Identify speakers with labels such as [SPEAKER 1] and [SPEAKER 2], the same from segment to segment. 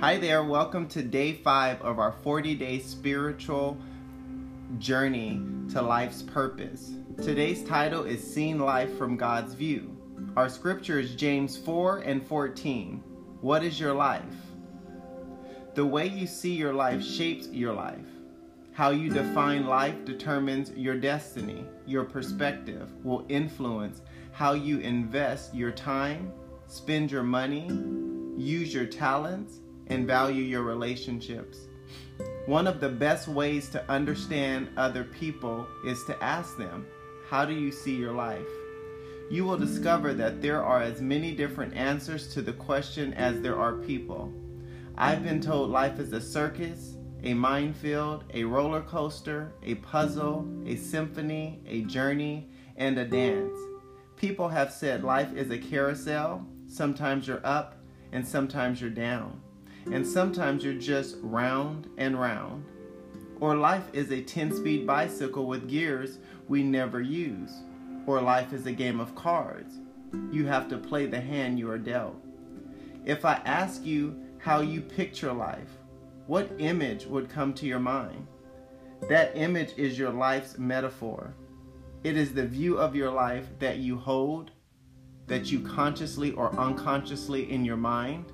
[SPEAKER 1] Hi there, welcome to day five of our 40 day spiritual journey to life's purpose. Today's title is Seeing Life from God's View. Our scripture is James 4 and 14. What is your life? The way you see your life shapes your life. How you define life determines your destiny. Your perspective will influence how you invest your time, spend your money, use your talents, and value your relationships. One of the best ways to understand other people is to ask them, How do you see your life? You will discover that there are as many different answers to the question as there are people. I've been told life is a circus, a minefield, a roller coaster, a puzzle, a symphony, a journey, and a dance. People have said life is a carousel. Sometimes you're up and sometimes you're down. And sometimes you're just round and round. Or life is a 10 speed bicycle with gears we never use. Or life is a game of cards. You have to play the hand you are dealt. If I ask you how you picture life, what image would come to your mind? That image is your life's metaphor. It is the view of your life that you hold, that you consciously or unconsciously in your mind.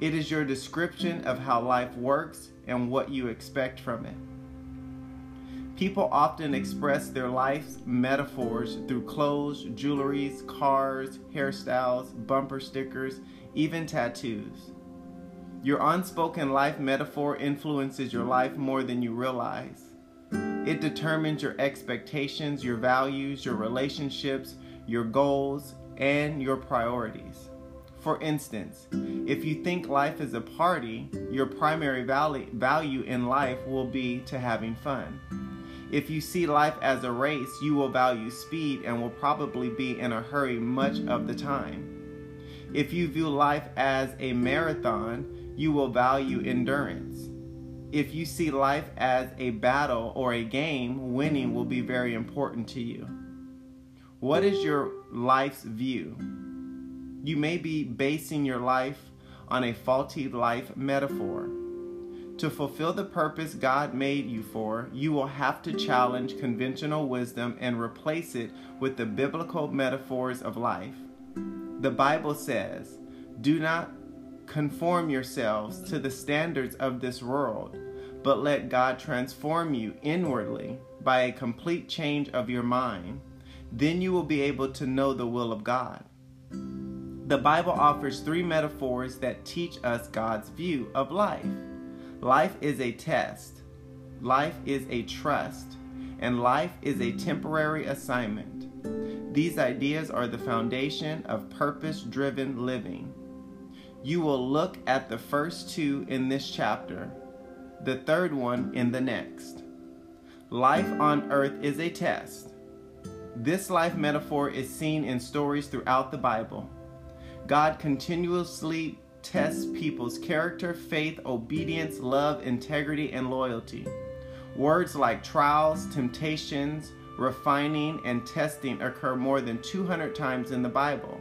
[SPEAKER 1] It is your description of how life works and what you expect from it. People often express their life's metaphors through clothes, jewelries, cars, hairstyles, bumper stickers, even tattoos. Your unspoken life metaphor influences your life more than you realize. It determines your expectations, your values, your relationships, your goals, and your priorities. For instance, if you think life is a party, your primary value in life will be to having fun. If you see life as a race, you will value speed and will probably be in a hurry much of the time. If you view life as a marathon, you will value endurance. If you see life as a battle or a game, winning will be very important to you. What is your life's view? You may be basing your life on a faulty life metaphor. To fulfill the purpose God made you for, you will have to challenge conventional wisdom and replace it with the biblical metaphors of life. The Bible says, Do not conform yourselves to the standards of this world, but let God transform you inwardly by a complete change of your mind. Then you will be able to know the will of God. The Bible offers three metaphors that teach us God's view of life. Life is a test, life is a trust, and life is a temporary assignment. These ideas are the foundation of purpose driven living. You will look at the first two in this chapter, the third one in the next. Life on earth is a test. This life metaphor is seen in stories throughout the Bible. God continuously tests people's character, faith, obedience, love, integrity, and loyalty. Words like trials, temptations, refining, and testing occur more than 200 times in the Bible.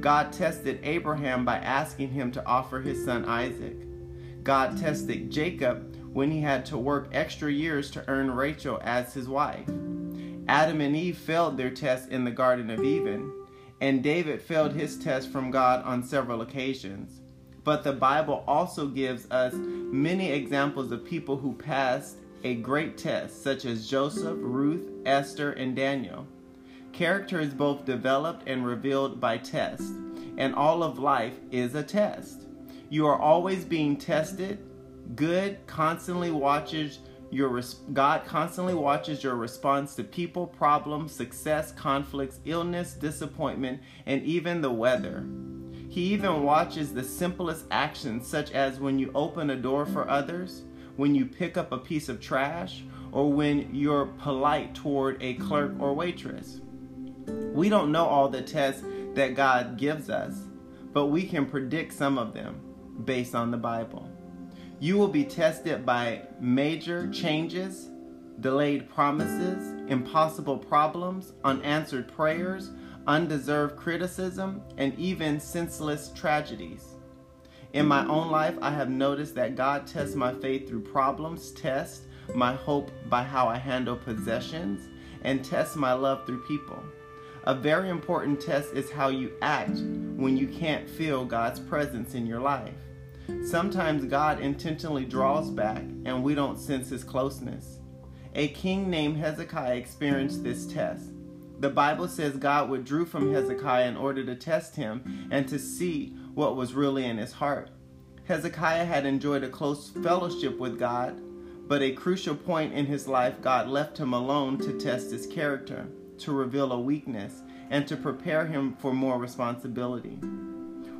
[SPEAKER 1] God tested Abraham by asking him to offer his son Isaac. God tested Jacob when he had to work extra years to earn Rachel as his wife. Adam and Eve failed their test in the Garden of Eden and David failed his test from God on several occasions. But the Bible also gives us many examples of people who passed a great test, such as Joseph, Ruth, Esther, and Daniel. Character is both developed and revealed by test, and all of life is a test. You are always being tested. Good constantly watches your God constantly watches your response to people, problems, success, conflicts, illness, disappointment, and even the weather. He even watches the simplest actions, such as when you open a door for others, when you pick up a piece of trash, or when you're polite toward a clerk or waitress. We don't know all the tests that God gives us, but we can predict some of them based on the Bible. You will be tested by major changes, delayed promises, impossible problems, unanswered prayers, undeserved criticism, and even senseless tragedies. In my own life, I have noticed that God tests my faith through problems, tests my hope by how I handle possessions, and tests my love through people. A very important test is how you act when you can't feel God's presence in your life. Sometimes God intentionally draws back and we don't sense his closeness. A king named Hezekiah experienced this test. The Bible says God withdrew from Hezekiah in order to test him and to see what was really in his heart. Hezekiah had enjoyed a close fellowship with God, but a crucial point in his life, God left him alone to test his character, to reveal a weakness, and to prepare him for more responsibility.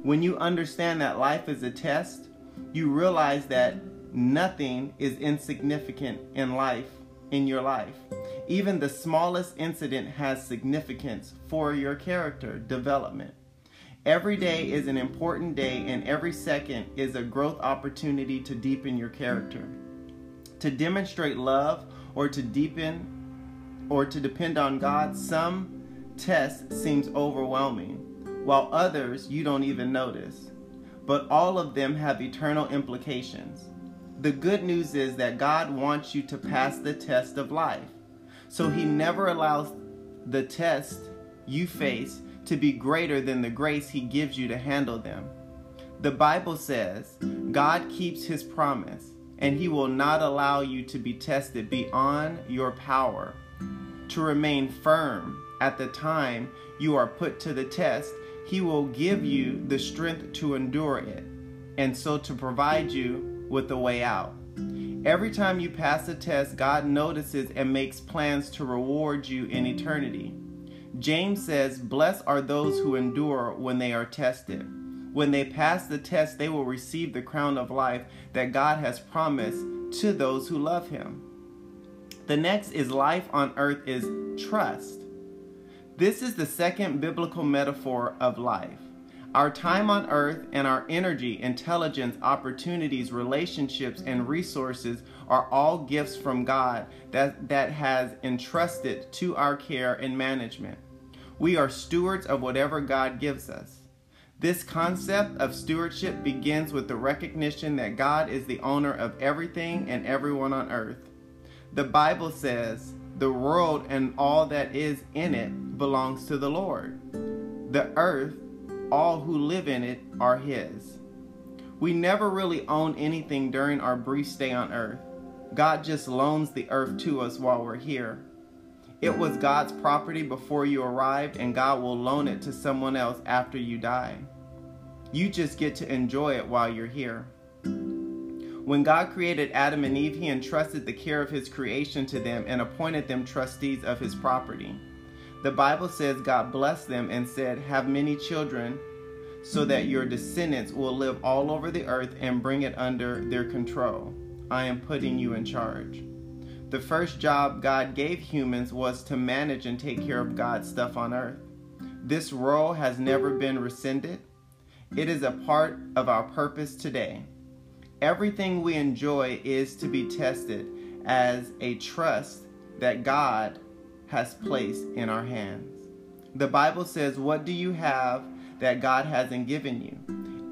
[SPEAKER 1] When you understand that life is a test, you realize that nothing is insignificant in life, in your life. Even the smallest incident has significance for your character development. Every day is an important day, and every second is a growth opportunity to deepen your character. To demonstrate love or to deepen or to depend on God, some test seems overwhelming, while others you don't even notice. But all of them have eternal implications. The good news is that God wants you to pass the test of life. So he never allows the test you face to be greater than the grace He gives you to handle them. The Bible says God keeps His promise and He will not allow you to be tested beyond your power. To remain firm at the time you are put to the test, He will give you the strength to endure it and so to provide you with a way out. Every time you pass a test, God notices and makes plans to reward you in eternity. James says, Blessed are those who endure when they are tested. When they pass the test, they will receive the crown of life that God has promised to those who love Him. The next is life on earth is trust. This is the second biblical metaphor of life. Our time on earth and our energy, intelligence, opportunities, relationships, and resources are all gifts from God that, that has entrusted to our care and management. We are stewards of whatever God gives us. This concept of stewardship begins with the recognition that God is the owner of everything and everyone on earth. The Bible says, the world and all that is in it belongs to the Lord. The earth, all who live in it, are His. We never really own anything during our brief stay on earth. God just loans the earth to us while we're here. It was God's property before you arrived, and God will loan it to someone else after you die. You just get to enjoy it while you're here. When God created Adam and Eve, He entrusted the care of His creation to them and appointed them trustees of His property. The Bible says God blessed them and said, Have many children so that mm-hmm. your descendants will live all over the earth and bring it under their control. I am putting you in charge. The first job God gave humans was to manage and take care of God's stuff on earth. This role has never been rescinded. It is a part of our purpose today. Everything we enjoy is to be tested as a trust that God has placed in our hands. The Bible says, What do you have that God hasn't given you?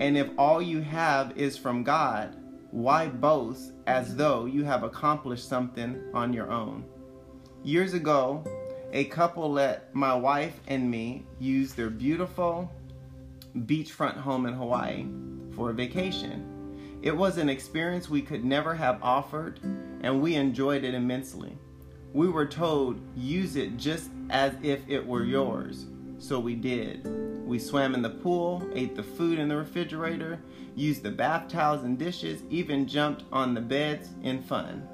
[SPEAKER 1] And if all you have is from God, why boast as though you have accomplished something on your own? Years ago, a couple let my wife and me use their beautiful beachfront home in Hawaii for a vacation. It was an experience we could never have offered, and we enjoyed it immensely. We were told, use it just as if it were yours. So we did. We swam in the pool, ate the food in the refrigerator, used the bath towels and dishes, even jumped on the beds in fun.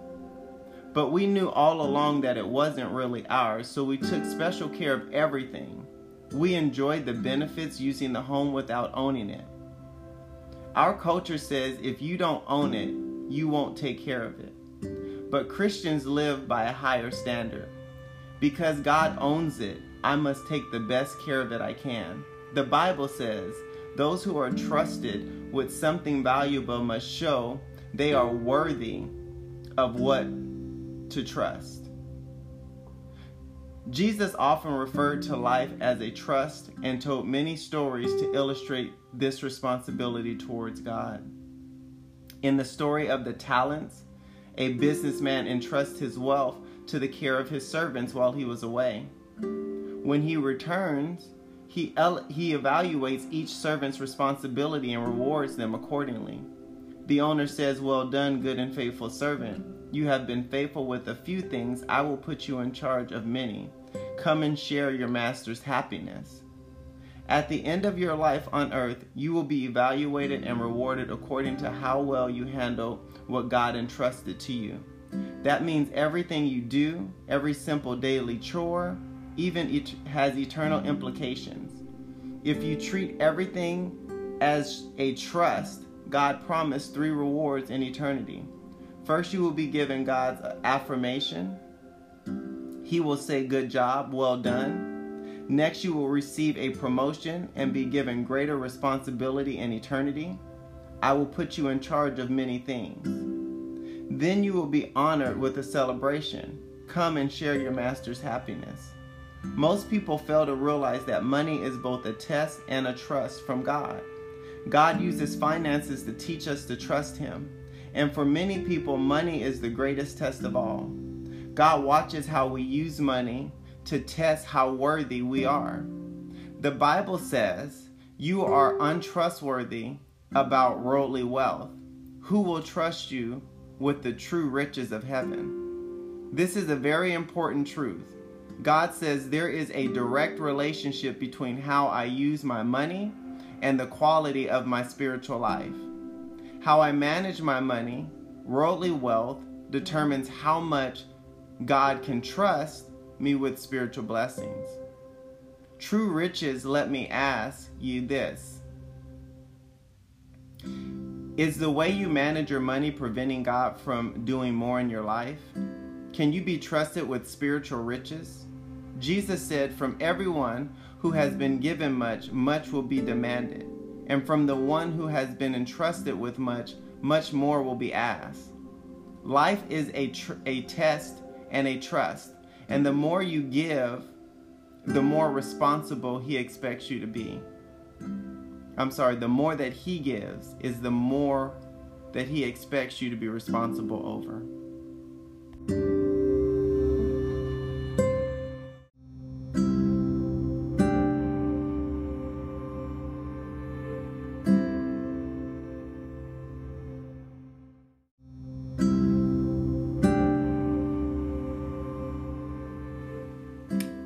[SPEAKER 1] But we knew all along that it wasn't really ours, so we took special care of everything. We enjoyed the benefits using the home without owning it. Our culture says if you don't own it, you won't take care of it. But Christians live by a higher standard. Because God owns it, I must take the best care of it I can. The Bible says, those who are trusted with something valuable must show they are worthy of what to trust. Jesus often referred to life as a trust and told many stories to illustrate this responsibility towards God. In the story of the talents, a businessman entrusts his wealth to the care of his servants while he was away. When he returns, he, he evaluates each servant's responsibility and rewards them accordingly. The owner says, Well done, good and faithful servant. You have been faithful with a few things. I will put you in charge of many. Come and share your master's happiness. At the end of your life on earth, you will be evaluated and rewarded according to how well you handle what God entrusted to you. That means everything you do, every simple daily chore, even it has eternal implications. If you treat everything as a trust, God promised three rewards in eternity. First, you will be given God's affirmation. He will say, Good job, well done. Next, you will receive a promotion and be given greater responsibility in eternity. I will put you in charge of many things. Then you will be honored with a celebration. Come and share your master's happiness. Most people fail to realize that money is both a test and a trust from God. God uses finances to teach us to trust Him. And for many people, money is the greatest test of all. God watches how we use money to test how worthy we are. The Bible says, You are untrustworthy about worldly wealth. Who will trust you with the true riches of heaven? This is a very important truth. God says there is a direct relationship between how I use my money and the quality of my spiritual life. How I manage my money, worldly wealth, determines how much God can trust me with spiritual blessings. True riches, let me ask you this Is the way you manage your money preventing God from doing more in your life? Can you be trusted with spiritual riches? Jesus said, From everyone who has been given much, much will be demanded. And from the one who has been entrusted with much, much more will be asked. Life is a, tr- a test and a trust. And the more you give, the more responsible He expects you to be. I'm sorry, the more that He gives is the more that He expects you to be responsible over.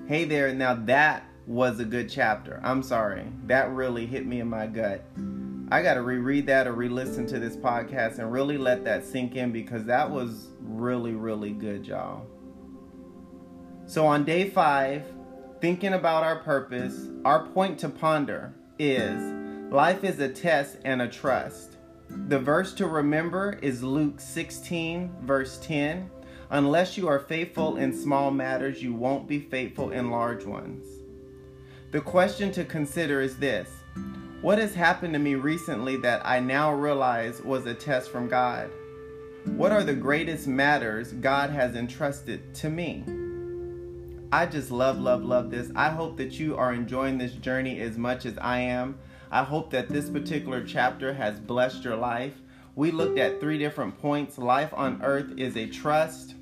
[SPEAKER 1] Hey there, now that was a good chapter. I'm sorry. That really hit me in my gut. I got to reread that or re listen to this podcast and really let that sink in because that was really, really good, y'all. So, on day five, thinking about our purpose, our point to ponder is life is a test and a trust. The verse to remember is Luke 16, verse 10. Unless you are faithful in small matters, you won't be faithful in large ones. The question to consider is this What has happened to me recently that I now realize was a test from God? What are the greatest matters God has entrusted to me? I just love, love, love this. I hope that you are enjoying this journey as much as I am. I hope that this particular chapter has blessed your life. We looked at three different points. Life on earth is a trust,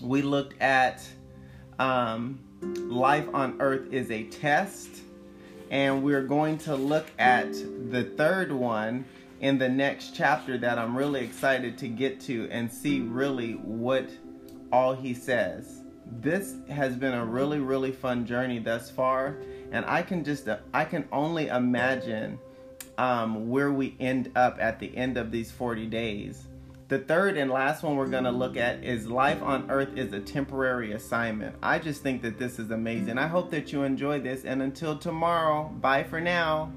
[SPEAKER 1] we looked at um, life on earth is a test, and we're going to look at the third one in the next chapter that I'm really excited to get to and see really what all he says. This has been a really really fun journey thus far, and I can just I can only imagine um, where we end up at the end of these 40 days. The third and last one we're going to look at is life on earth is a temporary assignment. I just think that this is amazing. I hope that you enjoy this and until tomorrow, bye for now.